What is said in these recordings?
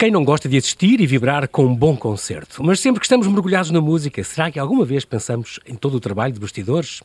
Quem não gosta de assistir e vibrar com um bom concerto? Mas sempre que estamos mergulhados na música, será que alguma vez pensamos em todo o trabalho de bastidores?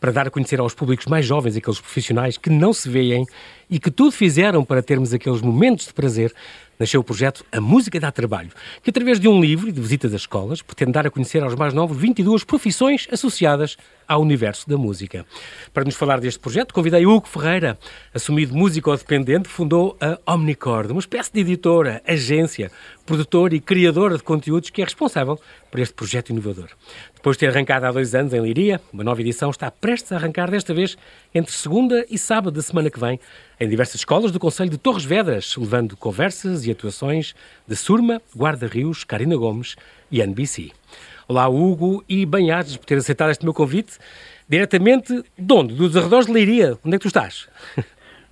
Para dar a conhecer aos públicos mais jovens aqueles profissionais que não se veem e que tudo fizeram para termos aqueles momentos de prazer, nasceu o projeto A Música Dá Trabalho, que através de um livro e de visitas às escolas pretende dar a conhecer aos mais novos 22 profissões associadas ao universo da música. Para nos falar deste projeto, convidei Hugo Ferreira, assumido músico dependente, fundou a Omnicord, uma espécie de editora, agência, produtor e criadora de conteúdos que é responsável por este projeto inovador. Depois de ter arrancado há dois anos em Liria, uma nova edição está prestes a arrancar desta vez entre segunda e sábado da semana que vem, em diversas escolas do Conselho de Torres Vedras, levando conversas e atuações de Surma, Guarda Rios, Karina Gomes e NBC. Olá, Hugo, e bem-ajas por ter aceitado este meu convite. Diretamente de onde? Dos arredores de Leiria. Onde é que tu estás?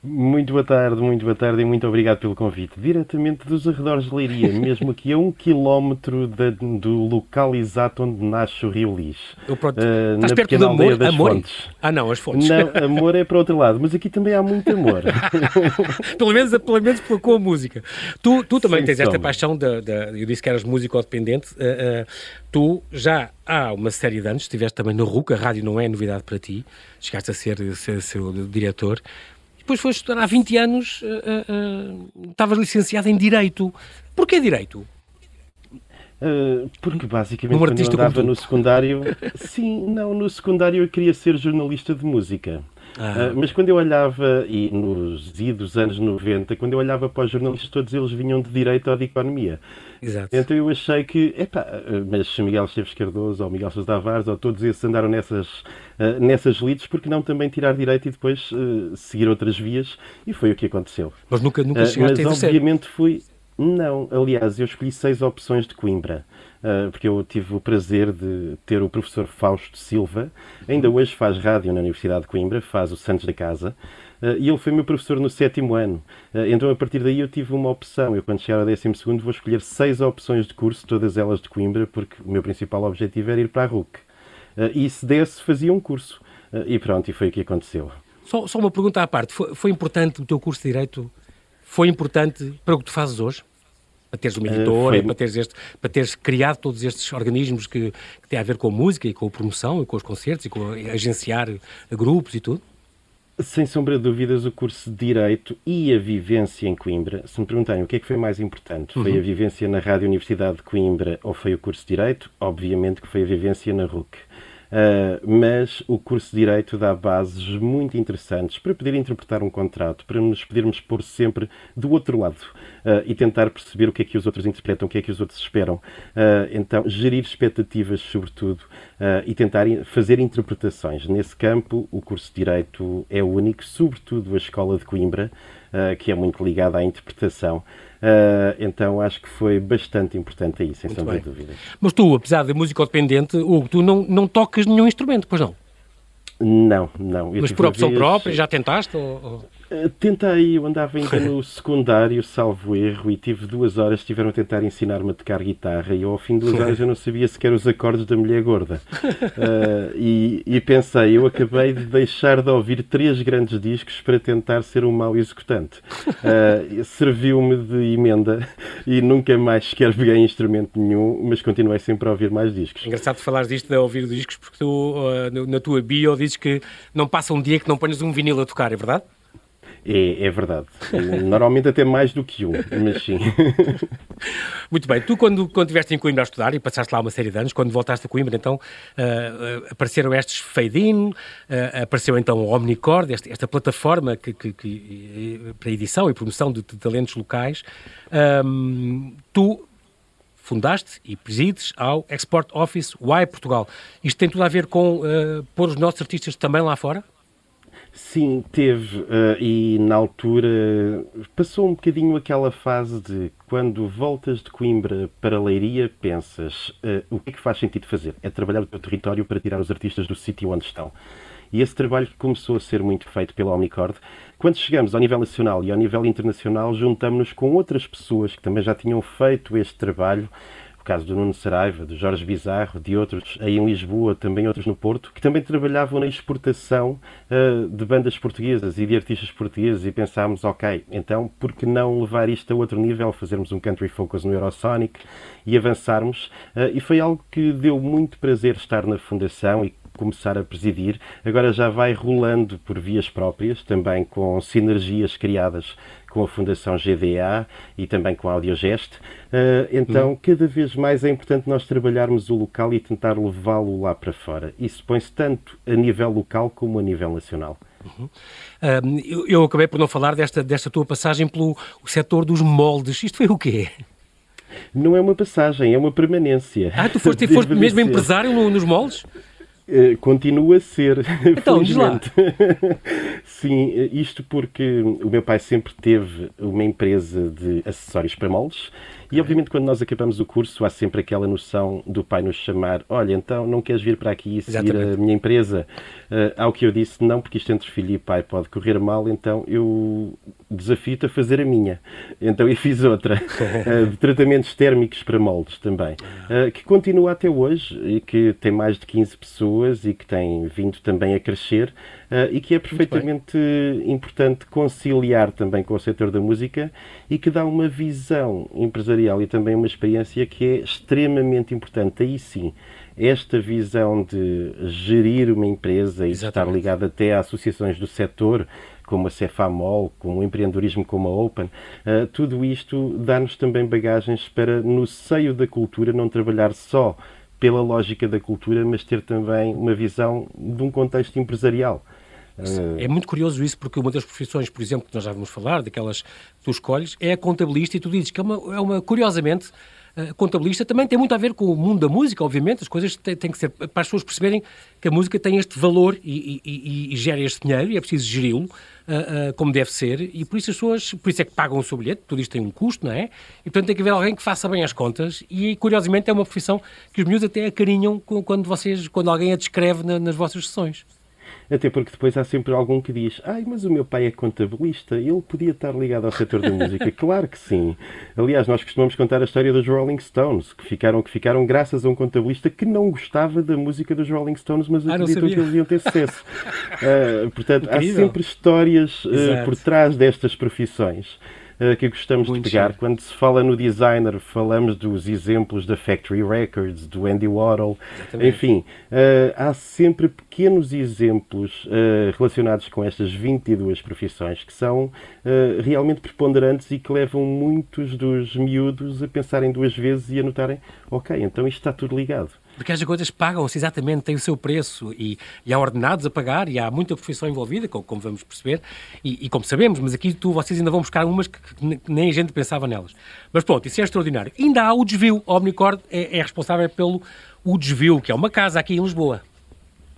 Muito boa tarde, muito boa tarde e muito obrigado pelo convite. Diretamente dos arredores de Leiria, mesmo aqui a um quilómetro da, do local exato onde nasce o Rio Lis. Eu, pronto, uh, Estás perto do amor? Das amor? Fontes. Ah não, as fontes. Não, amor é para outro lado, mas aqui também há muito amor. pelo, menos, pelo menos com a música. Tu, tu também Sem tens esta paixão, de, de, eu disse que eras músico dependente, uh, uh, tu já há uma série de anos estiveste também na RUC, a rádio não é novidade para ti, chegaste a ser, ser seu diretor, depois foste estudar há 20 anos, uh, uh, estavas licenciado em Direito. Porquê Direito? Uh, porque basicamente quando eu andava no secundário, sim, não, no secundário eu queria ser jornalista de música. Ah. Uh, mas quando eu olhava, e nos idos anos 90, quando eu olhava para os jornalistas, todos eles vinham de direito ou de economia. Exato. Então eu achei que, epá, mas Miguel Esteves Cardoso ou Miguel Sousa Tavares ou todos esses andaram nessas, uh, nessas lides, porque não também tirar direito e depois uh, seguir outras vias? E foi o que aconteceu. Mas nunca, nunca chegaste mas, a obviamente fui. Não, aliás, eu escolhi seis opções de Coimbra. Uh, porque eu tive o prazer de ter o professor Fausto Silva, ainda hoje faz rádio na Universidade de Coimbra, faz o Santos da Casa, uh, e ele foi meu professor no sétimo ano. Uh, então, a partir daí, eu tive uma opção. Eu, quando chegar ao décimo segundo, vou escolher seis opções de curso, todas elas de Coimbra, porque o meu principal objetivo era ir para a RUC. e se desse, fazia um curso. e pronto, e foi o que aconteceu. Só, só uma pergunta à parte. Foi, foi importante o teu curso de Direito? Foi importante para o que tu fazes hoje? Para teres uma editora, uh, para, teres este, para teres criado todos estes organismos que, que têm a ver com a música e com a promoção e com os concertos e com agenciar grupos e tudo? Sem sombra de dúvidas, o curso de Direito e a vivência em Coimbra. Se me perguntarem o que é que foi mais importante, uhum. foi a vivência na Rádio Universidade de Coimbra ou foi o curso de Direito? Obviamente que foi a vivência na RUC. Uh, mas o curso de Direito dá bases muito interessantes para poder interpretar um contrato, para nos podermos pôr sempre do outro lado uh, e tentar perceber o que é que os outros interpretam, o que é que os outros esperam. Uh, então, gerir expectativas, sobretudo, e tentar fazer interpretações. Nesse campo, o curso de Direito é único, sobretudo a Escola de Coimbra, que é muito ligada à interpretação. Uh, então acho que foi bastante importante aí, sem sombra de dúvida. Mas tu, apesar de música dependente, Hugo, tu não, não tocas nenhum instrumento, pois não? Não, não. Eu Mas por opção vez... própria, já tentaste? Ou... Eh, tentei, eu andava ainda no secundário, salvo erro, e tive duas horas, estiveram a tentar ensinar-me a tocar guitarra, e ao fim de duas horas eu não sabia sequer os acordes da mulher gorda. Uh, e, e, pensei, eu acabei de deixar de ouvir três grandes discos para tentar ser um mau executante. Uh, Serviu-me de emenda e nunca mais sequer peguei instrumento nenhum, mas continuei sempre a ouvir mais discos. Engraçado falar disto de ouvir discos, porque tu, uh, na tua bio, dizes que não passa um dia que não ponhas um vinil a tocar, é verdade? É, é verdade. Normalmente até mais do que um, mas sim. Muito bem. Tu, quando, quando estiveste em Coimbra a estudar e passaste lá uma série de anos, quando voltaste a Coimbra, então uh, apareceram estes fade-in, uh, apareceu então o Omnicord, esta, esta plataforma que, que, que, para edição e promoção de, de talentos locais. Um, tu fundaste e presides ao Export Office Y Portugal. Isto tem tudo a ver com uh, pôr os nossos artistas também lá fora? Sim, teve. Uh, e na altura passou um bocadinho aquela fase de quando voltas de Coimbra para Leiria, pensas uh, o que é que faz sentido fazer? É trabalhar o teu território para tirar os artistas do sítio onde estão. E esse trabalho começou a ser muito feito pela Omnicord. Quando chegamos ao nível nacional e ao nível internacional, juntamos-nos com outras pessoas que também já tinham feito este trabalho caso do Nuno Saraiva, do Jorge Bizarro, de outros aí em Lisboa, também outros no Porto, que também trabalhavam na exportação uh, de bandas portuguesas e de artistas portugueses e pensámos, ok, então por que não levar isto a outro nível, fazermos um country focus no Eurosonic e avançarmos? Uh, e foi algo que deu muito prazer estar na Fundação e começar a presidir. Agora já vai rolando por vias próprias, também com sinergias criadas com a Fundação GDA e também com a Audiogest. Uh, então, hum. cada vez mais é importante nós trabalharmos o local e tentar levá-lo lá para fora. Isso põe-se tanto a nível local como a nível nacional. Uhum. Uh, eu, eu, acabei por não falar desta, desta tua passagem pelo setor dos moldes. Isto foi o quê? Não é uma passagem, é uma permanência. Ah, tu foste, foste mesmo empresário nos moldes? Eh, continua a ser. Então, lá. Sim, eh, isto porque o meu pai sempre teve uma empresa de acessórios para moldes e, obviamente, quando nós acabamos o curso, há sempre aquela noção do pai nos chamar: olha, então não queres vir para aqui e seguir Exatamente. a minha empresa? Uh, ao que eu disse: não, porque isto entre filho e pai pode correr mal, então eu desafio-te a fazer a minha. Então eu fiz outra, uh, de tratamentos térmicos para moldes também, uh, que continua até hoje e que tem mais de 15 pessoas e que tem vindo também a crescer e que é perfeitamente importante conciliar também com o setor da música e que dá uma visão empresarial empresarial e também uma experiência que é extremamente importante. Aí sim, esta visão de gerir uma empresa e estar ligada até a associações do setor, como a Cefamol, como o empreendedorismo como a Open, uh, tudo isto dá-nos também bagagens para, no seio da cultura, não trabalhar só pela lógica da cultura, mas ter também uma visão de um contexto empresarial. É muito curioso isso, porque uma das profissões, por exemplo, que nós já vamos falar, daquelas que tu escolhes, é a contabilista, e tu dizes que é uma, é uma curiosamente, contabilista também tem muito a ver com o mundo da música, obviamente, as coisas têm, que ser, para as pessoas perceberem que a música tem este valor e, e, e, e gera este dinheiro, e é preciso geri-lo uh, uh, como deve ser, e por isso as pessoas, por isso é que pagam o seu bilhete, tudo isto tem um custo, não é? E portanto tem que haver alguém que faça bem as contas, e curiosamente é uma profissão que os miúdos até acarinham quando, vocês, quando alguém a descreve na, nas vossas sessões. Até porque depois há sempre algum que diz: Ai, mas o meu pai é contabilista, ele podia estar ligado ao setor da música. claro que sim. Aliás, nós costumamos contar a história dos Rolling Stones, que ficaram, que ficaram graças a um contabilista que não gostava da música dos Rolling Stones, mas ah, acreditou que eles iam ter sucesso. uh, portanto, Incrível. há sempre histórias uh, por trás destas profissões. Eh, que gostamos Muito de pegar. Quando se fala no designer, falamos dos exemplos da Factory Records, do Andy Warhol, Exatamente. enfim, uh, há sempre pequenos exemplos uh, relacionados com estas 22 profissões que são realmente preponderantes e que levam muitos dos miúdos a pensarem duas vezes e a notarem, ok, então isto está tudo ligado. Porque as coisas pagam-se exatamente, têm o seu preço e, e, há ordenados a pagar e há muita profissão envolvida, como, como vamos perceber, e, e, como sabemos, mas aqui tu, vocês ainda vão buscar umas que, que, nem a gente pensava nelas. Mas pronto, isso é extraordinário. Ainda há o desvio. A Omnicord é, é responsável pelo o desvio, que é uma casa aqui em Lisboa.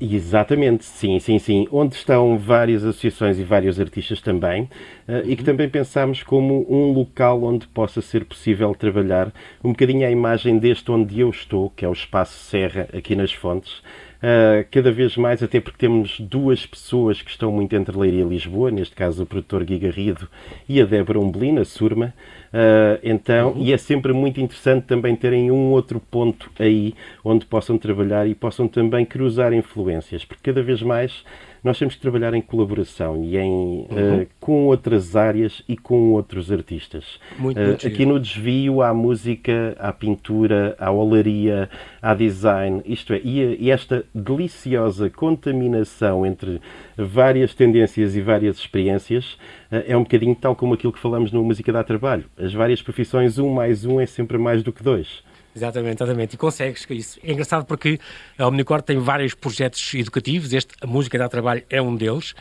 Exatamente, sim, sim, sim. Onde estão várias associações e vários artistas também, uh, e que uhum. também pensamos como um local onde possa ser possível trabalhar um bocadinho a imagem deste onde eu estou, que é o Espaço Serra, aqui nas Fontes. Uh, cada vez mais, até porque temos duas pessoas que estão muito entre Leiria e Lisboa, neste caso o produtor Gui Garrido e a Débora Umbelina, Surma. Uh, então, uhum. e é sempre muito interessante também terem um outro ponto aí onde possam trabalhar e possam também cruzar influências, porque cada vez mais nós temos que trabalhar em colaboração e em, uhum. uh, com outras áreas e com outros artistas. Muito, uh, aqui no desvio há música, há pintura, há olaria, há design, isto é, e, e esta deliciosa contaminação entre várias tendências e várias experiências uh, é um bocadinho tal como aquilo que falamos no Música dá Trabalho. As várias profissões, um mais um é sempre mais do que dois. Exatamente, exatamente. E consegues isso. É engraçado porque a Omnicord tem vários projetos educativos, este, a Música dá Trabalho, é um deles,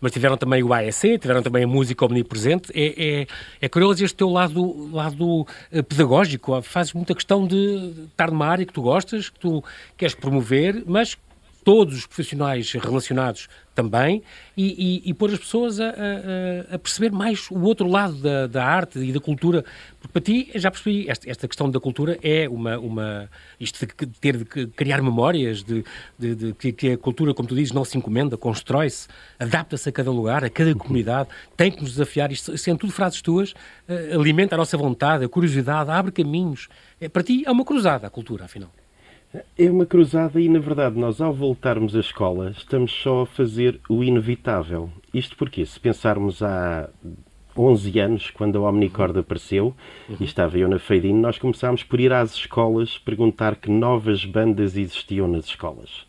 mas tiveram também o AEC, tiveram também a Música Omnipresente. É, é, é curioso este teu lado, lado eh, pedagógico, fazes muita questão de estar numa área que tu gostas, que tu queres promover, mas todos os profissionais relacionados também, e, e, e pôr as pessoas a, a, a, perceber mais o outro lado da, da, arte e da cultura. Porque para ti, já percebi, esta, esta questão da cultura é uma. uma isto de ter de criar memórias, de, de, de que, que, a cultura, como tu dizes, não se encomenda, constrói-se, adapta-se a cada lugar, a cada comunidade, tem que nos desafiar. Isto sendo tudo frases tuas, uh, alimenta a nossa vontade, a curiosidade, abre caminhos. É, para ti é uma cruzada a cultura, afinal. É uma cruzada e, na verdade, nós ao voltarmos à escola estamos só a fazer o inevitável. Isto porque, se pensarmos há 11 anos, quando a Omnicord apareceu, uhum. e estava eu na Feidine, nós começámos por ir às escolas perguntar que novas bandas existiam nas escolas.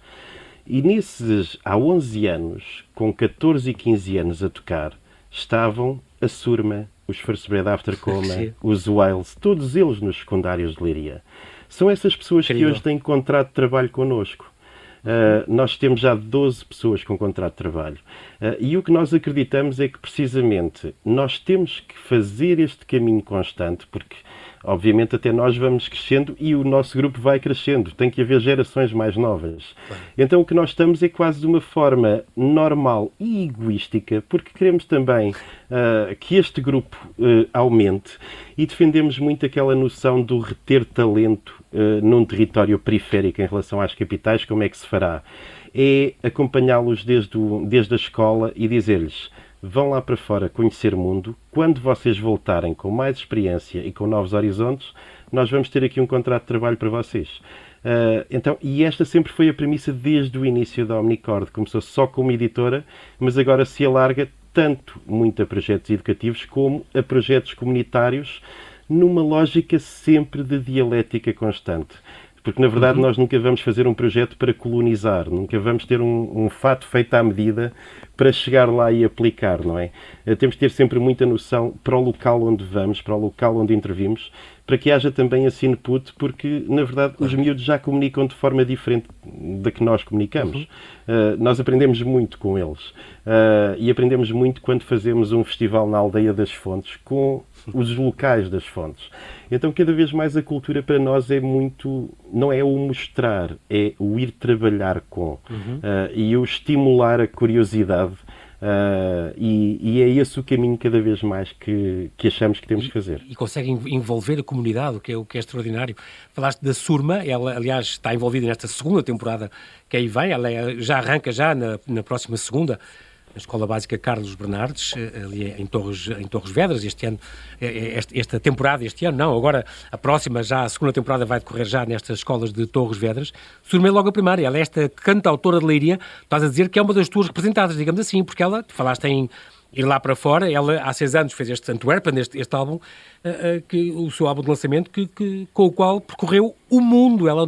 E nesses, há 11 anos, com 14 e 15 anos a tocar, estavam a Surma, os First Bread After Coma, os Wiles, todos eles nos secundários de Leiria. São essas pessoas Incrível. que hoje têm contrato de trabalho connosco. Uh, nós temos já 12 pessoas com contrato de trabalho. Uh, e o que nós acreditamos é que, precisamente, nós temos que fazer este caminho constante, porque obviamente até nós vamos crescendo e o nosso grupo vai crescendo. Tem que haver gerações mais novas. Então o que nós estamos é quase de uma forma normal e egoística, porque queremos também uh, que este grupo aumente e defendemos muito aquela noção do reter talento uh, num território periférico em relação às capitais. Como é que se fará? É acompanhá-los desde, desde a escola e dizer-lhes vão lá para fora conhecer o mundo. Quando vocês voltarem com mais experiência e com novos horizontes, nós vamos ter aqui um contrato de trabalho para vocês. Uh, então, e esta sempre foi a premissa desde o início da Omnicord. Começou só como editora, mas agora se alarga tanto muito a projetos educativos como a projetos comunitários, numa lógica sempre de dialética constante. Porque, na verdade, uhum. nós nunca vamos fazer um projeto para colonizar, nunca vamos ter um, um fato feito à medida para chegar lá e aplicar, não é? Eh, temos de ter sempre muita noção para o local onde vamos, para o local onde intervimos, para que haja também esse input, porque, na verdade, os miúdos já comunicam de forma diferente da que nós comunicamos. Uhum. Uh, nós aprendemos muito com eles. Uh, e aprendemos muito quando fazemos um festival na Aldeia das Fontes com os locais das fontes. Então, cada vez mais a cultura para nós é muito. não é o mostrar, é o ir trabalhar com. Uhum. Uh, e o estimular a curiosidade. Uh, e, e, é esse o caminho cada vez mais que, que achamos que temos que fazer. E, e consegue envolver a comunidade, o que, é, o que é extraordinário. Falaste da Surma, ela aliás está envolvida nesta segunda temporada que aí vem, ela é, já arranca já na, na próxima segunda na Escola Básica Carlos Bernardes, eh, ali em Torres, em Torres Vedras, este ano, eh, eh, esta temporada, este ano, não, agora a próxima, já a segunda temporada vai decorrer já nestas escolas de Torres Vedras. Surmei logo a primária, ela é esta cantautora de Leiria, estás a dizer que é uma das tuas representadas, digamos assim, porque ela, tu falaste em ir lá para fora, ela há seis anos fez este Antwerpen, este, este álbum, uh, uh, que, o seu álbum de lançamento, que, que, com o qual percorreu o mundo. Ela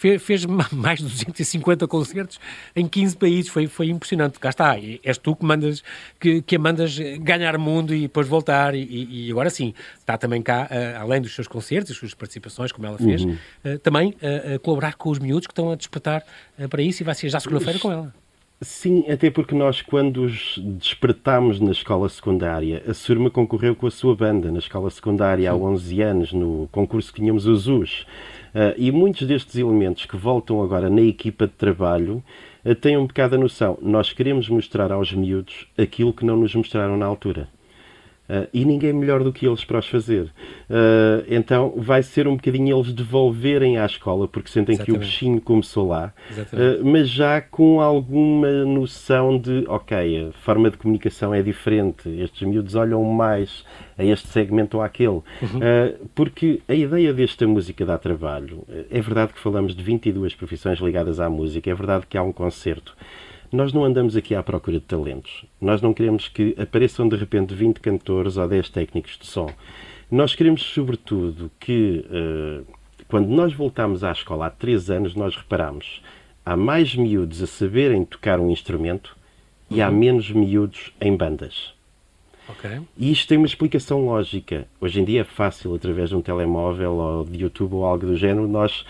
fez, fez mais de 250 concertos em 15 países, foi, foi impressionante. Cá está, és tu que, mandas, que, que a mandas ganhar mundo e depois voltar, e, e agora sim, está também cá, uh, além dos seus concertos, as suas participações, como ela fez, uhum. uh, também uh, a colaborar com os miúdos que estão a despertar para isso e vai ser já segunda-feira com ela. Sim, até porque nós, quando os despertámos na escola secundária, a Surma concorreu com a sua banda na escola secundária Sim. há 11 anos, no concurso que tínhamos os US. Uh, e muitos destes elementos que voltam agora na equipa de trabalho uh, têm um bocado a noção. Nós queremos mostrar aos miúdos aquilo que não nos mostraram na altura. Uh, e ninguém melhor do que eles para os fazer. Uh, então vai ser um bocadinho eles devolverem à escola, porque sentem Exatamente. que o bichinho começou lá, uh, mas já com alguma noção de, ok, a forma de comunicação é diferente, estes miúdos olham mais a este segmento ou àquele. Uhum. porque a ideia desta música dá trabalho. É verdade que falamos de 22 profissões ligadas à música, é verdade que há um concerto. Nós não andamos aqui à procura de talentos. Nós não queremos que apareçam de repente 20 cantores ou 10 técnicos de som. Nós queremos, sobretudo, que uh, quando nós voltamos à escola há 3 anos, nós reparamos há mais miúdos a saberem tocar um instrumento uhum. e há uhum. menos miúdos em bandas. Okay. E isto tem uma explicação lógica. Hoje em dia é fácil, através de um telemóvel ou de YouTube ou algo do género, nós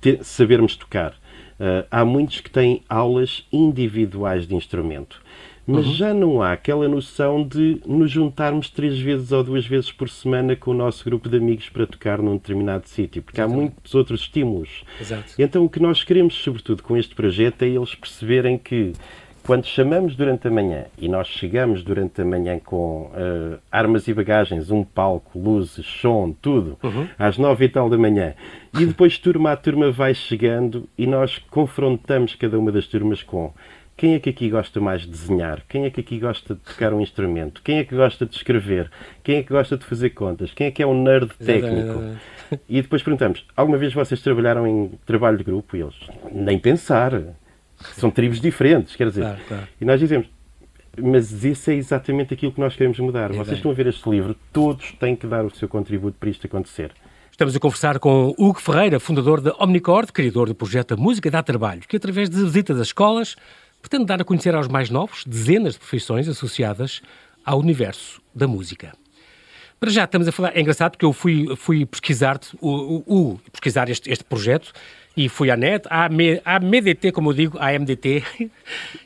ter, sabermos tocar. Uh, há muitos que têm aulas individuais de instrumento. mas uhum. já não há aquela noção de nos juntarmos três vezes ou duas vezes por semana com o nosso grupo de amigos para tocar num determinado sítio, porque Exatamente. há muitos outros estímulos. Exato. Então o que nós queremos, sobretudo, com este projeto é eles perceberem que quando chamamos durante a manhã e nós chegamos durante a manhã com uh, armas e bagagens, um palco, luzes, som, tudo, uhum. às nove e tal da manhã, e depois turma a turma vai chegando e nós confrontamos cada uma das turmas com quem é que aqui gosta mais de desenhar? Quem é que aqui gosta de tocar um instrumento? Quem é que gosta de escrever? Quem é que gosta de fazer contas? Quem é que é um nerd técnico? E depois perguntamos: alguma vez vocês trabalharam em trabalho de grupo? E eles, nem pensar. São tribos diferentes, quer dizer. Claro, claro. E nós dizemos, mas isso é exatamente aquilo que nós queremos mudar. Vocês estão a ver este livro, todos têm que dar o seu contributo para isto acontecer. Estamos a conversar com Hugo Ferreira, fundador da Omnicord, criador do projeto A Música Dá Trabalho, que através de visitas às escolas pretende dar a conhecer aos mais novos dezenas de profissões associadas ao universo da música. Para já estamos a falar, é engraçado porque eu fui, fui pesquisar, o, o, o pesquisar este, este projeto e fui à net, à, à MDT, como eu digo, à MDT,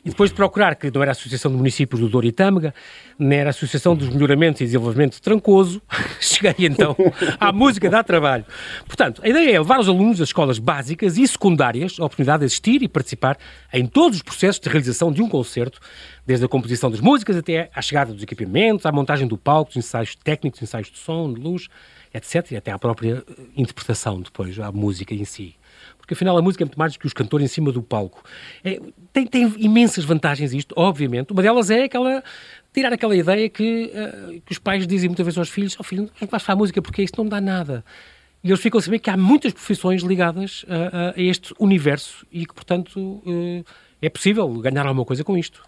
e depois de procurar, que não era a Associação de Municípios do Douro e Tâmega, nem era a Associação dos Melhoramentos e Desenvolvimento de Trancoso, cheguei então à música dá trabalho. Portanto, a ideia é levar os alunos das escolas básicas e secundárias a oportunidade de assistir e participar em todos os processos de realização de um concerto, desde a composição das músicas até à chegada dos equipamentos, à montagem do palco, dos ensaios técnicos, ensaios de som, de luz, etc. E até à própria interpretação depois, à música em si porque afinal a música é muito mais do que os cantores em cima do palco. É, tem, tem, imensas vantagens isto, obviamente. Uma delas é aquela tirar aquela ideia que, uh, que os pais dizem muitas vezes aos filhos: oh, filho, não vais para a música porque isto não dá nada. E eles ficam a saber que há muitas profissões ligadas a, a este universo e que, portanto, uh, é possível ganhar alguma coisa com isto.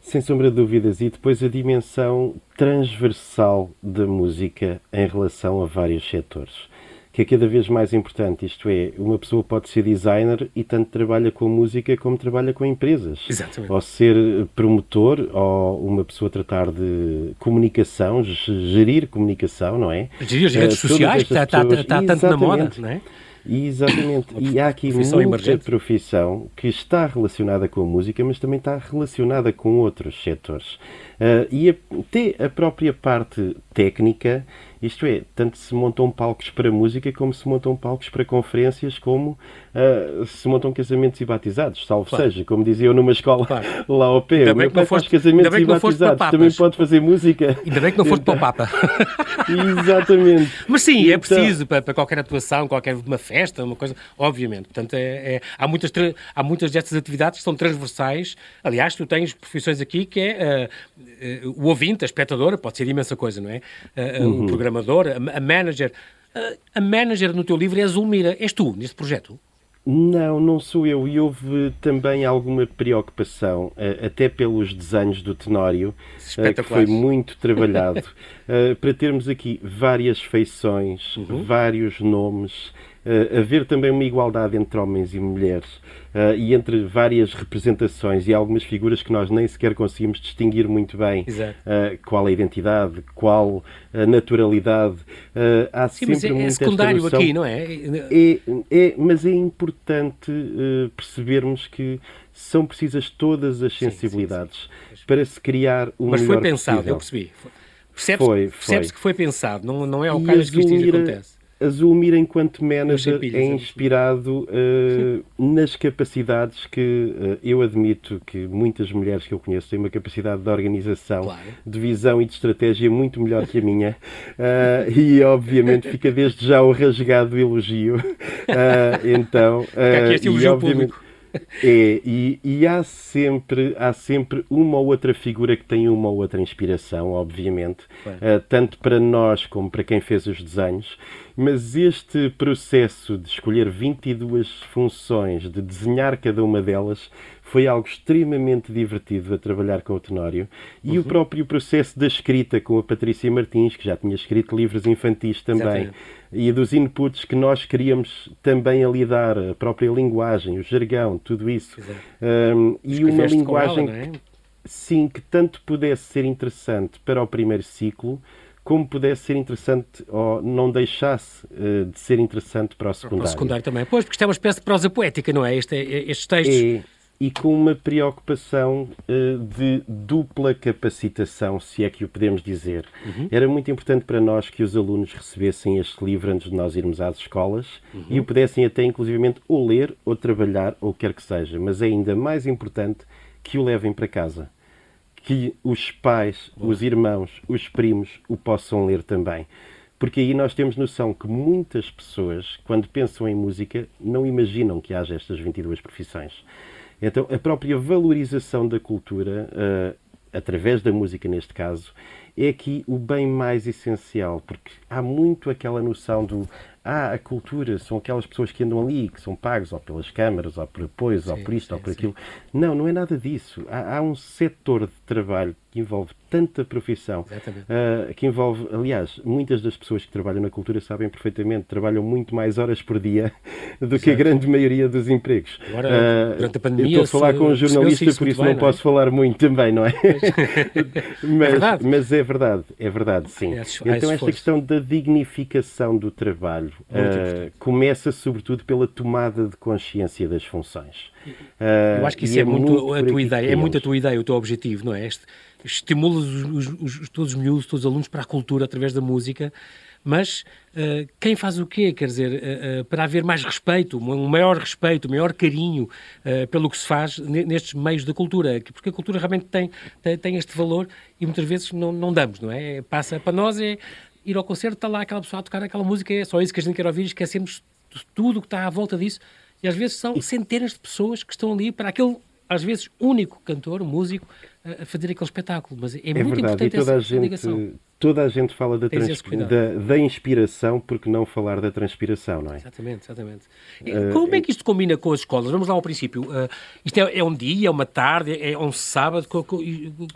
Sem sombra de dúvidas. E depois a dimensão transversal da música em relação a vários setores que é cada vez mais importante. Isto é, uma pessoa pode ser designer e tanto trabalha com música como trabalha com empresas. Exatamente. Ou ser promotor, ou uma pessoa tratar de comunicação, gerir comunicação, não é? Gerir as redes uh, sociais, está, está, está tanto na moda, não é? Exatamente. E há aqui profissão muita emergente. profissão que está relacionada com a música, mas também está relacionada com outros setores. Uh, e até a própria parte técnica isto é, tanto se montam palcos para música, como se montam palcos para conferências, como uh, se montam casamentos e batizados, salvo claro. seja, como dizia eu numa escola claro. lá ao pé. Ainda o meu pai faz casamentos e batizados, também pode fazer música. Ainda bem que não foste então... para o Papa. Exatamente. Mas sim, é então... é preciso para, para, qualquer atuação, qualquer uma festa, uma coisa, obviamente. Portanto, é, é, há, muitas, há muitas destas atividades que são transversais. Aliás, tu tens profissões aqui que é uh, uh, o ouvinte, a espectadora, pode ser imensa coisa, não é? uhum. O programa programador, a, manager. A, a manager no teu livro é a Zulmira. És tu, neste projeto? Não, não sou eu. E houve também alguma preocupação, até pelos desenhos do Tenório, que foi muito trabalhado, para termos aqui várias feições, uhum. vários nomes, uh, haver também uma igualdade entre homens e mulheres uh, e entre várias representações e algumas figuras que nós nem sequer conseguimos distinguir muito bem uh, qual a identidade, qual a naturalidade. Há Sim, sempre mas é, é secundário aqui, não é? É, é mas é importante percebermos que são precisas todas as sensibilidades sim, sim, sim. para se criar o Mas melhor foi pensado, possível. eu percebi. Percebes, foi, foi. percebes que foi pensado, não, não é ao caso que isto acontece a Zulmir, enquanto manager, é inspirado uh, nas capacidades que uh, eu admito que muitas mulheres que eu conheço têm uma capacidade de organização, claro. de visão e de estratégia muito melhor que a minha. Uh, e, obviamente, fica desde já o rasgado elogio. então, uh, este elogio e, obviamente, público. É, e, e, há, sempre, há sempre uma ou outra figura que tem uma ou outra inspiração, obviamente, uh, tanto para nós como para quem fez os desenhos. Mas este processo de escolher 22 funções, de desenhar cada uma delas, foi algo extremamente divertido a trabalhar com o Tenório. E uhum. o próprio processo da escrita com a Patrícia Martins, que já tinha escrito livros infantis também. Exatamente. E dos inputs que nós queríamos também a lidar, a própria linguagem, o jargão, tudo isso. Um, e uma linguagem, ela, é? sim, que tanto pudesse ser interessante para o primeiro ciclo, como pudesse ser interessante ou não deixasse uh, de ser interessante para o secundário. Para o secundário também. Pois, porque isto é uma espécie de prosa poética, não é? Este, é, estes textos. É, e com uma preocupação uh, de dupla capacitação, se é que o podemos dizer. Uhum. Era muito importante para nós que os alunos recebessem este livro antes de nós irmos às escolas uhum. e o pudessem até, inclusivamente, ou ler, ou trabalhar, ou quer que seja. Mas é ainda mais importante que o levem para casa. Que os pais, os irmãos, os primos o possam ler também. Porque aí nós temos noção que muitas pessoas, quando pensam em música, não imaginam que haja estas 22 profissões. Então, a própria valorização da cultura, uh, através da música neste caso, é aqui o bem mais essencial, porque há muito aquela noção do ah, a cultura são aquelas pessoas que andam ali, que são pagos ou pelas câmaras, ou por apoios, ou por isto, sim, ou por aquilo. Sim. Não, não é nada disso. Há, há um setor de trabalho que envolve tanta profissão, uh, que envolve, aliás, muitas das pessoas que trabalham na cultura sabem perfeitamente, trabalham muito mais horas por dia do Exato. que a grande maioria dos empregos. Agora, uh, durante a pandemia, estou a falar com um jornalista, por isso bem, não, não é? posso falar muito também, não é? mas, é verdade. mas é verdade, é verdade, sim. É, então, esta questão da dignificação do trabalho uh, começa, sobretudo, pela tomada de consciência das funções. Eu acho que isso é, é, muito, muito a tua ideia, é muito a tua ideia, o teu objetivo, não é? Este, estimulas os, os, os, todos os miúdos, todos os alunos para a cultura através da música, mas uh, quem faz o quê? Quer dizer, uh, uh, para haver mais respeito, um maior respeito, um maior carinho pelo que se faz nestes meios da cultura, porque a cultura realmente tem, tem, tem, este valor e muitas vezes não, não damos, não é? Passa para nós é ir ao concerto, está lá aquela pessoa a tocar aquela música, é só isso que a gente quer ouvir, esquecemos tudo o que está à volta disso. E às vezes são centenas de pessoas que estão ali para aquele, às vezes, único cantor, músico, a fazer aquele espetáculo. Mas é, é muito verdade. importante essa gente, ligação. Toda a gente fala da, trans... da, da, inspiração, porque não falar da transpiração, não é? Exatamente, exatamente. Uh, Como é que isto combina com as escolas? Vamos lá ao princípio. Uh, isto é, é, um dia, é uma tarde, é um sábado?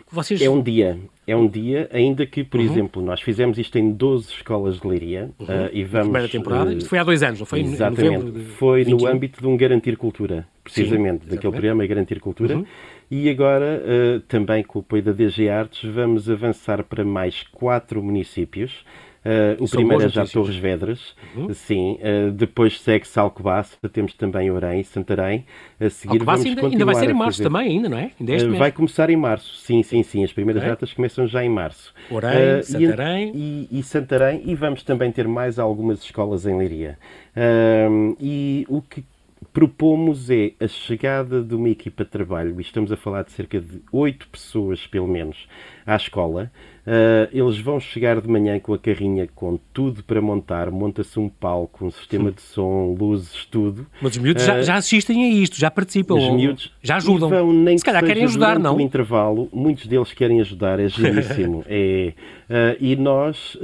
Vocês... É um dia. É um dia, ainda que, por uhum. exemplo, nós fizemos isto em 12 escolas de Leiria uhum. uh, e vamos... Primeira temporada? Isto foi há dois anos, não foi? Exatamente. De... Foi 21. no âmbito de um Garantir Cultura, precisamente, Sim, daquele programa Garantir Cultura. Uhum. E agora, uh, também com o apoio da DG Artes, vamos avançar para mais quatro municípios. Uh, o primeiro é já Torres Vedras, uhum. sim. Uh, depois segue Salcobaça, temos também Orém e Santarém. A seguir Alcobaça ainda, ainda vai ser em março também, ainda, não é? Uh, vai começar em março, sim, sim, sim. As primeiras datas começam já em março. Orém, Santarém. E, e, e, Santarém. E vamos também ter mais algumas escolas em Leiria. e o que propomos é a chegada de uma equipa de trabalho, e estamos a falar de cerca de oito pessoas, pelo menos, à escola, Uh, eles vão chegar de manhã com a carrinha com tudo para montar, monta-se um palco, um sistema de som, luzes, tudo. Mas os miúdos uh, já, ah, já, assistem a isto, já participam, os miúdos já ajudam. Vão, nem Se calhar querem ajudar, não? No intervalo, muitos deles querem ajudar, é giríssimo. é, uh, e nós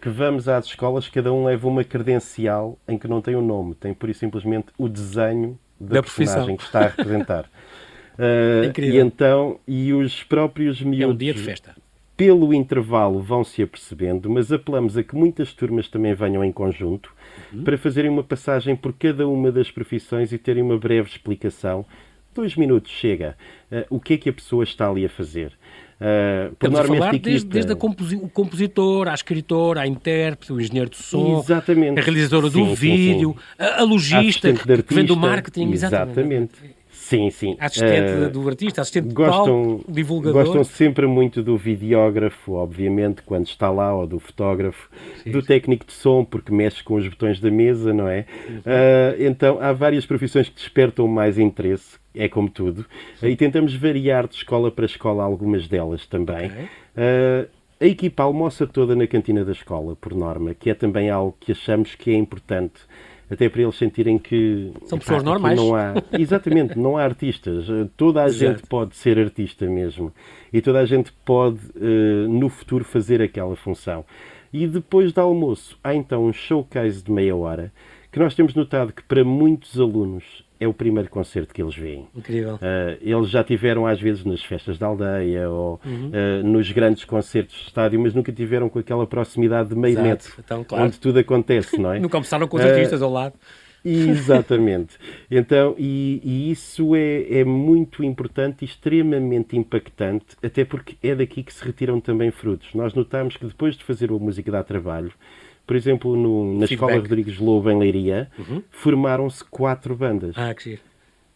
que vamos às escolas, cada um leva uma credencial em que não tem o um nome, tem por isso simplesmente o desenho da, da personagem que está a representar. Uh. E então, e os próprios miúdos... É um dia de festa pelo intervalo vão se apercebendo, mas apelamos a que muitas turmas também venham em conjunto uhum. para fazerem uma passagem por cada uma das profissões e terem uma breve explicação. Dois minutos chega. Uh, o que é que a pessoa está ali a fazer? Uh, por Estamos a falar desde, desde a composi o compositor, a escritora, a intérprete, o engenheiro de som, exatamente. a realizadora sim, do sim, vídeo, sim. A, a logista que, que vem do marketing. Exatamente. exatamente. Sim, sim. Assistente uh, do artista, assistente de gostam, palco, divulgador. Gostam sempre muito do videógrafo, obviamente, quando está lá, ou do fotógrafo, sim, do sim. técnico de som, porque mexe com os botões da mesa, não é? Uh, então, há várias profissões que despertam mais interesse, é como tudo, uh, e tentamos variar de escola para escola algumas delas também. Okay. Uh, a equipa almoça toda na cantina da escola, por norma, que é também algo que achamos que é importante até para eles sentirem que são pessoas normais. Não há, exatamente, não há artistas. Toda a Exato. gente pode ser artista mesmo e toda a gente pode uh, no futuro fazer aquela função. E depois do almoço há então um showcase de meia hora que nós temos notado que para muitos alunos é o primeiro concerto que eles veem. Incrível. Uh, eles já tiveram às vezes nas festas da aldeia ou uhum. uh, nos grandes concertos de estádio, mas nunca tiveram com aquela proximidade de meio Exato. metro, então, claro. onde tudo acontece, não é? nunca começaram com os artistas uh, ao lado. Exatamente. Então, e, e isso é, é, muito importante e extremamente impactante, até porque é daqui que se retiram também frutos. Nós notamos que depois de fazer a música dá trabalho, por exemplo, no, na Feedback. Escola Rodrigues Lobo, em Leiria, uhum. formaram-se quatro bandas. Ah, que giro.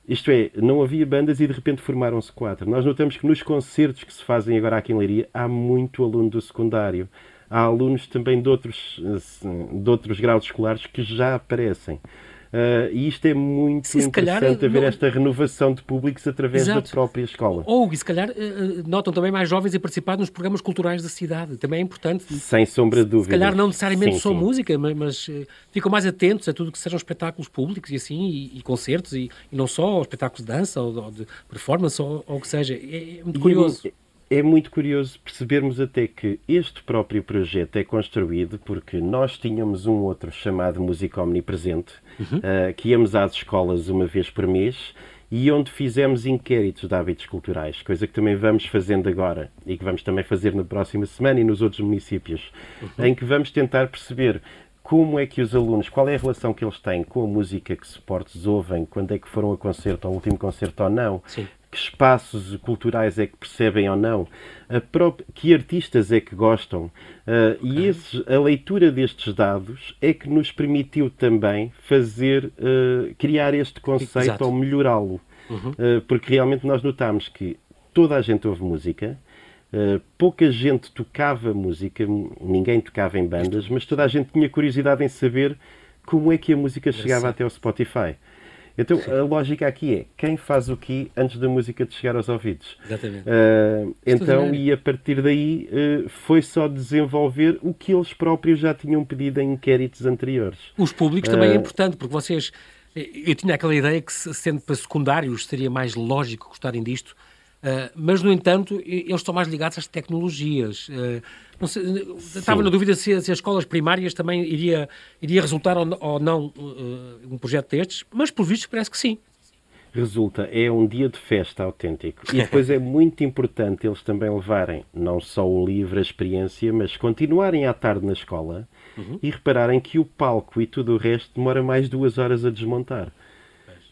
Isto é, não havia bandas e de repente formaram-se quatro. Nós notamos que nos concertos que se fazem agora aqui em Leiria há muito aluno do secundário. Há alunos também de outros, de outros graus escolares que já aparecem. Uh, e isto é muito Sim, interessante calhar, ver não... esta renovação de públicos através Exato. da própria escola. Ou, e se calhar, uh, notam também mais jovens a participar nos programas culturais da cidade. Também é importante. Sem sombra de dúvida. Se calhar não necessariamente sim, só sim. música, mas, mas uh, ficam mais atentos a tudo que sejam espetáculos públicos e assim, e, e concertos, e, e, não só espetáculos de dança ou, ou de performance ou, ou o que seja. É, é muito curioso. E, é muito curioso percebermos até que este próprio projeto é construído porque nós tínhamos um outro chamado Música Omnipresente, uhum. uh, que íamos às escolas uma vez por mês e onde fizemos inquéritos de hábitos culturais, coisa que também vamos fazendo agora e que vamos também fazer na próxima semana e nos outros municípios, uhum. em que vamos tentar perceber como é que os alunos, qual é a relação que eles têm com a música que suportes ouvem, quando é que foram a concerto, ao último concerto ou não, Sim que espaços culturais é que percebem ou não, própria, que artistas é que gostam. Uh, e esses, a leitura destes dados é que nos permitiu também fazer, uh, criar este conceito Exato. ou melhorá-lo. Uhum. Uh, porque realmente nós notamos que toda a gente ouve música, pouca gente tocava música, ninguém tocava em bandas, mas toda a gente tinha curiosidade em saber como é que a música chegava até ao Spotify. Então a lógica aqui é quem faz o que antes da música de chegar aos ouvidos. Exatamente. Uh, então, e a partir daí uh, foi só desenvolver o que eles próprios já tinham pedido em inquéritos anteriores. Os públicos também é importante, porque vocês. Eu tinha aquela ideia que, sendo para secundários, seria mais lógico gostarem disto, Uh, mas, no entanto, eles estão mais ligados às tecnologias. Uh, não sei, estava na dúvida se, se, as escolas primárias também iria, iria resultar ou, ou não uh, um projeto destes, mas, por visto, parece que sim. Resulta, é um dia de festa autêntico. E depois é muito importante eles também levarem não só o livro, a experiência, mas continuarem à tarde na escola uhum. e repararem que o palco e tudo o resto demora mais duas horas a desmontar.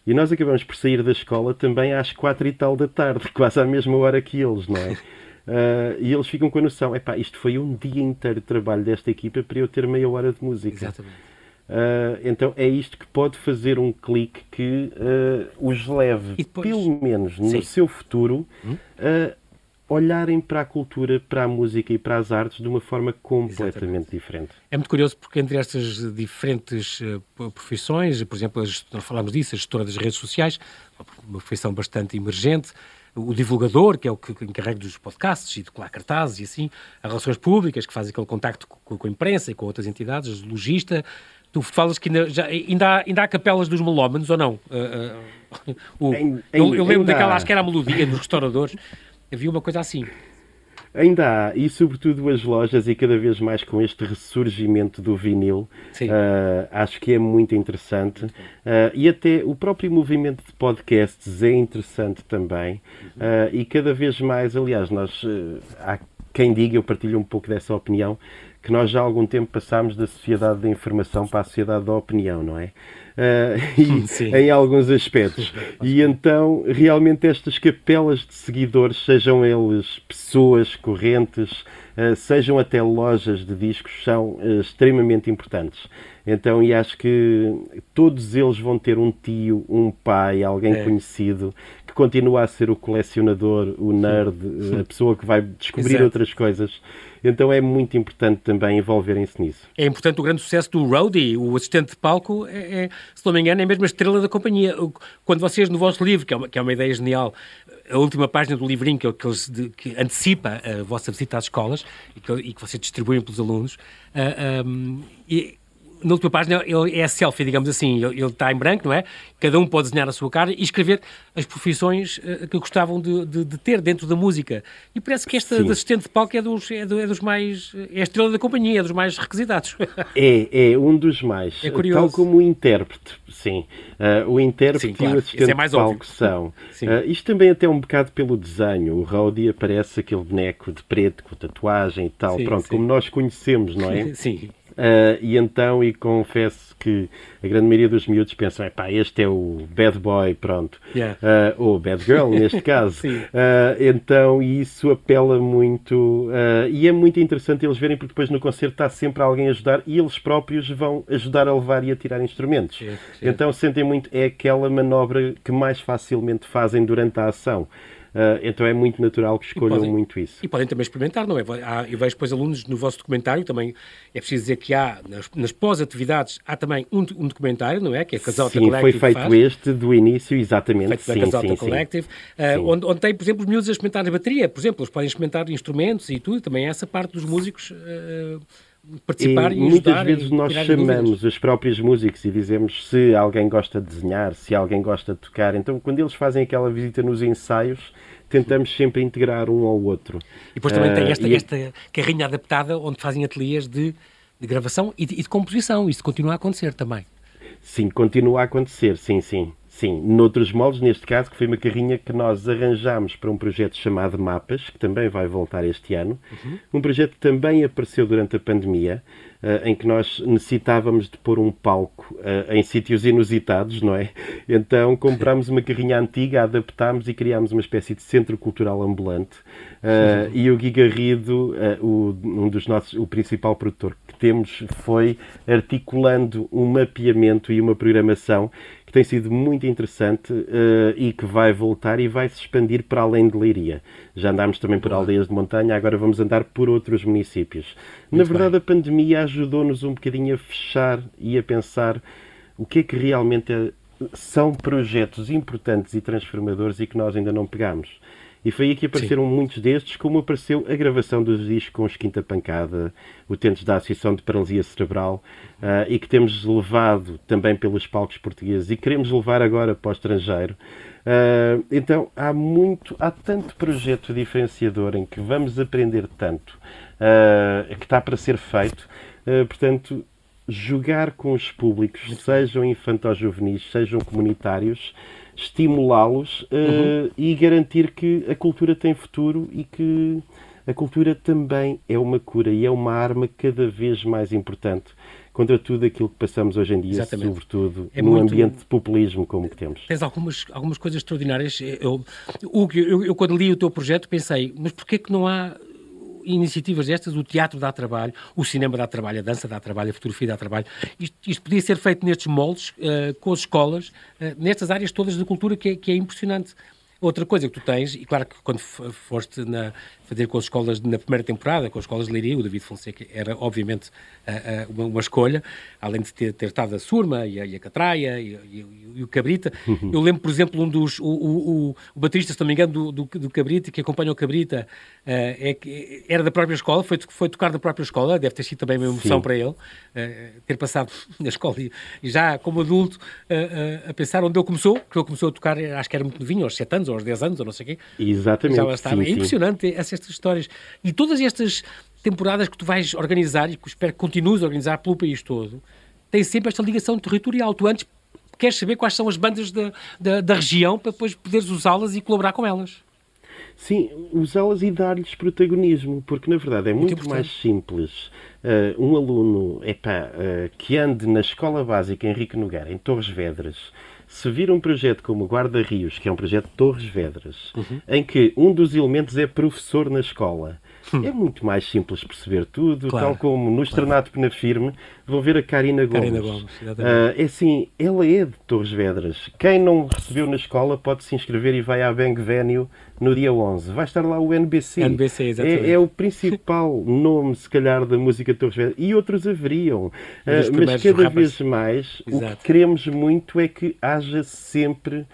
E nós acabamos por sair da escola também às quatro e tal da tarde, quase à mesma hora que eles, não é? Uh, e eles ficam com a noção: epá, isto foi um dia inteiro de trabalho desta equipa para eu ter meia hora de música. Exatamente. Uh, então é isto que pode fazer um clique que uh, os leve, depois... pelo menos no Sim. seu futuro, hum? Olharem para a cultura, para a música e para as artes de uma forma completamente Exatamente. diferente. É muito curioso porque entre estas diferentes uh, profissões, por exemplo, nós falamos disso, a gestora das redes sociais, uma profissão bastante emergente, o divulgador, que é o que encarrega dos podcasts e de colar cartazes e assim, as relações públicas, que faz aquele contacto com, a imprensa e com outras entidades, o logista, Tu falas que ainda, já, ainda, há, ainda há capelas dos melómanos ou não? Uh, uh, o, eu, eu, lembro daquela, acho que era a melodia dos restauradores. Havia uma coisa assim. Ainda há, e sobretudo as lojas, e cada vez mais com este ressurgimento do vinil, uh, acho que é muito interessante. Uh, e até o próprio movimento de podcasts é interessante também. Uh, e cada vez mais, aliás, nós, há quem diga, eu partilho um pouco dessa opinião, que nós já há algum tempo passámos da sociedade da informação para a sociedade da opinião, não é? Uh, em alguns aspectos. E então, realmente, estas capelas de seguidores, sejam eles pessoas correntes, uh, sejam até lojas de discos, são uh, extremamente importantes. Então, e acho que todos eles vão ter um tio, um pai, alguém é. conhecido que continua a ser o colecionador, o nerd, a pessoa que vai descobrir Exato. outras coisas. Então é muito importante também envolverem-se nisso. É importante o grande sucesso do Rowdy, o assistente de palco, é, é, se não me engano, é mesmo a estrela da companhia. Quando vocês, no vosso livro, que é uma, que é uma ideia genial, a última página do livrinho que, que, eles, que antecipa a vossa visita às escolas e que, e que vocês distribuem pelos alunos, uh, ah, um, e na última página ele é selfie, digamos assim, ele, ele, está em branco, não é? Cada um pode desenhar a sua cara e escrever as profissões uh, que gostavam de, de, de, ter dentro da música. E parece que esta de assistente de palco é dos, é, do, é, dos mais. é a estrela da companhia, é dos mais requisitados. É, é um dos mais. É curioso. Tal como o intérprete, sim. Uh, o intérprete sim, claro. e o assistente é de palco são. Uh, isto também até um bocado pelo desenho. O Rowdy aparece aquele boneco de preto com tatuagem e tal, sim, pronto, sim. como nós conhecemos, não é? Sim. Uh, e então, e confesso que a grande maioria dos miúdos pensam, pá, este é o bad boy, pronto. Yeah. Uh, ou bad girl, neste caso. uh, então, isso apela muito e é muito interessante eles verem, porque depois no concerto está sempre alguém a ajudar e eles próprios vão ajudar a levar e a tirar instrumentos. Yeah, Então, sentem muito, é aquela manobra que mais facilmente fazem durante a ação. Uh, então é muito natural que escolham podem, muito isso. E podem também experimentar, não é? Há, eu vejo depois alunos no vosso documentário também, é preciso dizer que há, nas, nas pós-atividades, há também um, um, documentário, não é? Que é Casota sim, Collective. Sim, foi feito este do início, exatamente. Feito sim, Casota sim, Collective, sim. Uh, onde, onde, tem, por exemplo, os miúdos a experimentar a bateria, por exemplo, eles podem experimentar instrumentos e tudo, também é essa parte dos músicos. Uh, participar e, e muitas vezes nós chamamos os próprios músicos e dizemos se alguém gosta de desenhar, se alguém gosta de tocar. Então, quando eles fazem aquela visita nos ensaios, tentamos sempre integrar um ao outro. E depois também uh, tem esta, esta carrinha adaptada onde fazem ateliês de, de gravação e de, e de composição. Isso continua a acontecer também. Sim, continua a acontecer, sim, sim. Sim, noutros moldes, neste caso, que foi uma carrinha que nós arranjámos para um projeto chamado Mapas, que também vai voltar este ano. Uhum. Um projeto que também apareceu durante a pandemia, uh, em que nós necessitávamos de pôr um palco uh, em sítios inusitados, não é? Então comprámos uma carrinha antiga, adaptámos e criámos uma espécie de centro cultural ambulante. Uh, e o Gui Garrido, o, um dos nossos, o principal produtor que temos, foi articulando um mapeamento e uma programação que tem sido muito interessante uh, e que vai voltar e vai se expandir para além de Leiria. Já andámos também por aldeias de montanha, agora vamos andar por outros municípios. Muito Na verdade, bem. a pandemia ajudou-nos um bocadinho a fechar e a pensar o que é que realmente é, são projetos importantes e transformadores e que nós ainda não pegamos. E foi aí que apareceram Sim. muitos destes, como apareceu a gravação dos discos com os Quinta Pancada, utentes da Associação de Paralisia Cerebral, uh, e que temos levado também pelos palcos portugueses e queremos levar agora para o estrangeiro. Uh, então há muito, há tanto projeto diferenciador em que vamos aprender tanto, uh, que está para ser feito. portanto, jogar com os públicos, sejam infantos-juvenis, sejam comunitários, estimulá-los uh, uhum. e garantir que a cultura tem futuro e que a cultura também é uma cura e é uma arma cada vez mais importante contra tudo aquilo que passamos hoje em dia, Exatamente. sobretudo é num muito... ambiente de populismo como que temos. Tens algumas, algumas coisas extraordinárias. Eu, Hugo, eu, eu, quando li o teu projeto pensei, mas porquê que não há iniciativas destas, o teatro dá trabalho, o cinema dá trabalho, a dança dá trabalho, a fotografia dá trabalho. Isto, isto podia ser feito nestes moldes, uh, com as escolas, uh, nestas áreas todas da cultura, que é, que é impressionante. Outra coisa que tu tens, e claro que quando foste na, fazer com as escolas na primeira temporada, com as escolas de Leiria, o David Fonseca era obviamente uh, uh, uma, uma, escolha, além de ter, ter estado a Surma e a, e a Catraia e, e, e, o Cabrita. Uhum. Eu lembro, por exemplo, um dos, o, o, o, o baterista, se não me engano, do, do, do Cabrita, que acompanha o Cabrita, uh, é, era da própria escola, foi, foi tocar da própria escola, deve ter sido também uma emoção Sim. para ele, ter passado na escola e, já como adulto a pensar onde ele começou, que ele começou a tocar, acho que era muito novinho, aos 7 anos, aos 10 anos, ou não sei o quê. Exatamente. Já lá estava. Sim, é impressionante essas histórias. E todas estas temporadas que tu vais organizar e que espero que continues a organizar pelo país todo, tem sempre esta ligação territorial. Tu antes queres saber quais são as bandas da, da, da região para depois poderes usá-las e colaborar com elas. Sim, usá-las e dar-lhes protagonismo, porque na verdade é muito, muito mais simples uh, um aluno epá, uh, que ande na escola básica Henrique Nogueira, em Torres Vedras, se vir um projeto como o Guarda Rios, que é um projeto de Torres Vedras, uhum. em que um dos elementos é professor na escola, hum. é muito mais simples perceber tudo, claro. tal como no Estrenato claro. Penafirme vão ver a Karina Gomes. Karina Gomes uh, é assim, ela é de Torres Vedras. Quem não recebeu na escola pode se inscrever e vai à Bang Venue no dia 11. Vai estar lá o NBC. NBC exatamente. É, é o principal nome, se calhar, da música de Torres Vedras. E outros haveriam. Uh, mas cada vez mais, Exato. o que queremos muito é que haja sempre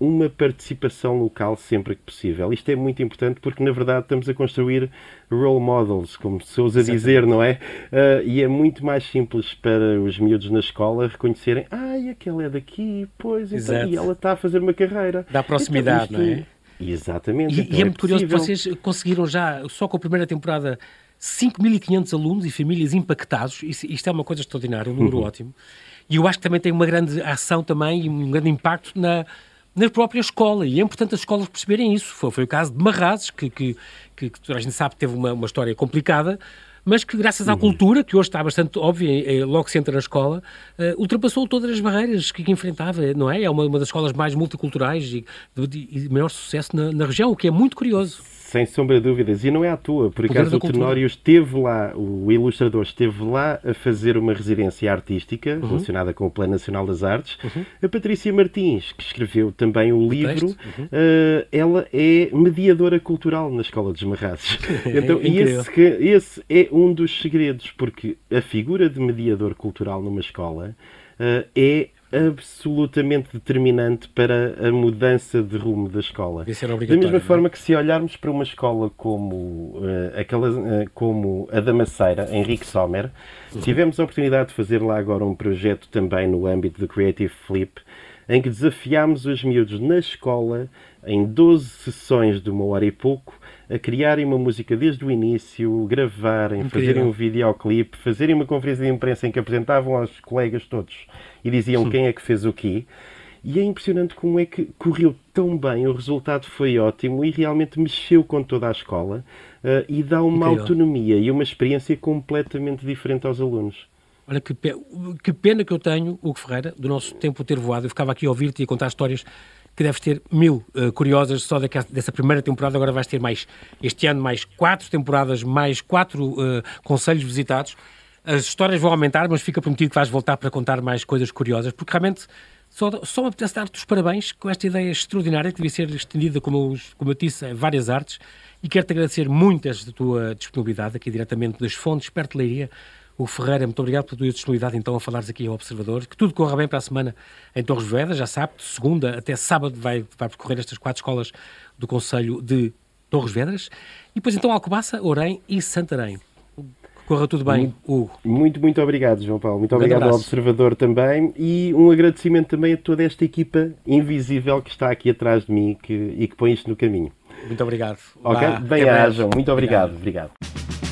uma participação local sempre que possível. Isto é muito importante porque, na verdade, estamos a construir role models, como se ousa dizer, não é? Uh, e é muito mais simples para os miúdos na escola reconhecerem ai, aquela é daqui, pois, então, e ela está a fazer uma carreira. Da proximidade, então, isto... não é? Exatamente. E, então e é, é muito curioso que vocês conseguiram já, só com a primeira temporada, 5.500 alunos e famílias impactados. Isto, é uma coisa extraordinária, um número uhum. ótimo. E eu acho que também tem uma grande ação também e um grande impacto na, na própria escola. E é importante as escolas perceberem isso. Foi, foi o caso de Marrazes, que, que, que, que a gente sabe que teve uma, uma história complicada, mas que graças à uhum. cultura, que hoje está bastante óbvia, logo se entra na escola, uh, ultrapassou todas as barreiras que, que, enfrentava, não é? É uma, uma das escolas mais multiculturais e de, de, de maior sucesso na, na região, o que é muito curioso. Sem sombra de dúvidas. E não é à toa. Por acaso o Tenório esteve lá, o ilustrador esteve lá a fazer uma residência artística uhum. relacionada com o Plano Nacional das Artes. Uhum. A Patrícia Martins, que escreveu também o livro, uhum. uh, ela é mediadora cultural na Escola dos Marrazes. então, e esse, esse é um dos segredos, porque a figura de mediador cultural numa escola uh, é absolutamente determinante para a mudança de rumo da escola. Da mesma é? forma que se olharmos para uma escola como, uh, aquela, uh, como a da Maceira, Henrique Sommer, uhum. tivemos a oportunidade de fazer lá agora um projeto também no âmbito do Creative Flip, em que desafiámos os miúdos na escola, em 12 sessões de uma hora e pouco, a criarem uma música desde o início, gravarem, Incrível. fazerem um videoclipe, fazerem uma conferência de imprensa em que apresentavam aos colegas todos e diziam Sim. quem é que fez o quê. E é impressionante como é que correu tão bem, o resultado foi ótimo e realmente mexeu com toda a escola uh, e dá uma Incrível. autonomia e uma experiência completamente diferente aos alunos. Olha que, pe que pena que eu tenho, Hugo Ferreira, do nosso tempo ter voado. Eu ficava aqui a ouvir-te e a contar histórias que deves ter mil uh, curiosas só dessa primeira temporada. Agora vais ter mais, este ano, mais quatro temporadas, mais quatro uh, conselhos visitados. As histórias vão aumentar, mas fica prometido que vais voltar para contar mais coisas curiosas, porque realmente só, só me apetece dar-te os parabéns com esta ideia extraordinária que devia ser estendida, como eu, como eu disse, a várias artes. E quero-te agradecer muito esta tua disponibilidade aqui diretamente das fontes, perto de Leiria. O Ferreira, muito obrigado pela tua disponibilidade então a falares aqui ao Observador. Que tudo corra bem para a semana em Torres Vedras, já sabe, de segunda até sábado vai, vai percorrer estas quatro escolas do Conselho de Torres Vedras. E depois então Alcobaça, Orém e Santarém. Corra tudo bem, Hugo. Muito, muito obrigado, João Paulo. Muito um obrigado ao Observador também e um agradecimento também a toda esta equipa invisível que está aqui atrás de mim que, e que põe isto no caminho. Muito obrigado. Ok? Bem-ajam. Muito obrigado. obrigado. obrigado.